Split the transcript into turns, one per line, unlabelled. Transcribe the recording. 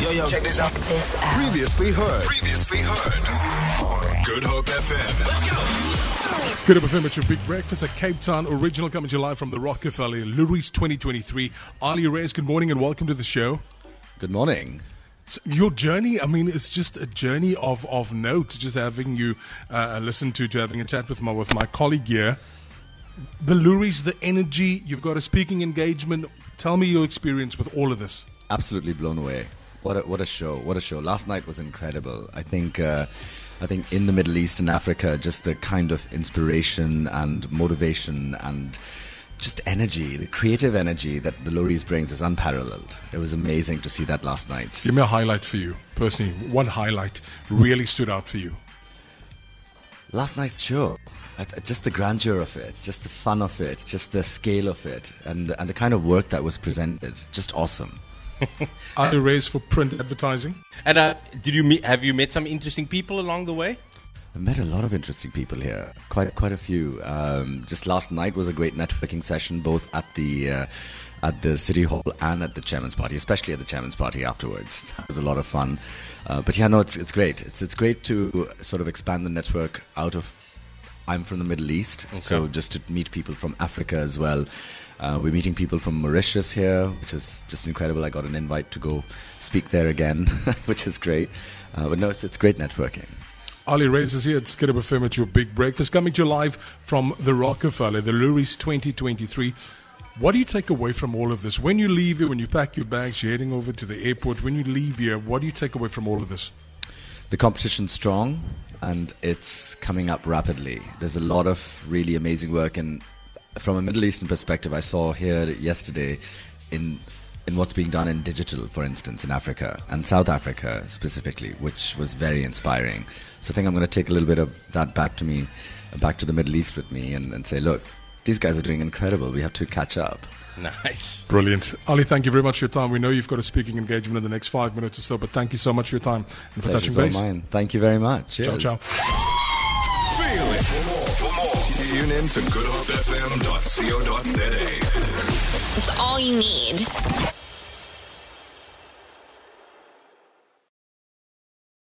Yo, yo, check this out.
This out.
Previously heard. Previously heard. Good Hope FM. Let's go.
It's Good Hope FM at your big breakfast at Cape Town Original coming to you live from the Rockefeller Loeries 2023. Ali Rez, good morning and welcome to the show.
Good morning.
It's your journey, I mean, it's just a journey of, of note, just having you uh, listen to, to having a chat with my, with my colleague here. The Loeries, the energy, you've got a speaking engagement. Tell me your experience with all of this.
Absolutely blown away. What a, what a show! What a show! Last night was incredible. I think uh, I think in the Middle East and Africa, just the kind of inspiration and motivation and just energy, the creative energy that the Loeries brings is unparalleled. It was amazing to see that last night.
Give me a highlight for you, personally. One highlight really stood out for you.
Last night's show, just the grandeur of it, just the fun of it, just the scale of it, and and the kind of work that was presented, just awesome.
Ali Rez for print advertising.
And uh, did you meet? Have you met some interesting people along the way?
I've met a lot of interesting people here, quite quite a few. Um, just last night was a great networking session, both at the uh, at the city hall and at the chairman's party, especially at the chairman's party afterwards. That was a lot of fun. Uh, but yeah, no, it's it's great. It's it's great to sort of expand the network out of. I'm from the Middle East, so just to meet people from Africa as well. Uh, we're meeting people from Mauritius here, which is just incredible. I got an invite to go speak there again, which is great. Uh, but no, it's, it's great networking.
Ali Rez is here at Skid Up FM at your big breakfast, coming to you live from the Rockefeller, the Loeries 2023. What do you take away from all of this? When you leave here, when you pack your bags, you're heading over to the airport, when you leave here, what do you take away from all of this?
The competition's strong and it's coming up rapidly. There's a lot of really amazing work, and from a Middle Eastern perspective, I saw here yesterday in in what's being done in digital, for instance, in Africa and South Africa specifically, which was very inspiring. So I think I'm going to take a little bit of that back to me, back to the Middle East with me, and, and say, look, these guys are doing incredible. We have to catch up.
Nice.
Brilliant. Ali, thank you very much for your time. We know you've got a speaking engagement in the next five minutes or so, but thank you so much for your time and for touching
Pleasure's all
base.
mine. Thank you very much. Cheers.
ciao.
Feel it. For more, for more, tune in to goodhopefm.co.za.
It's all you need.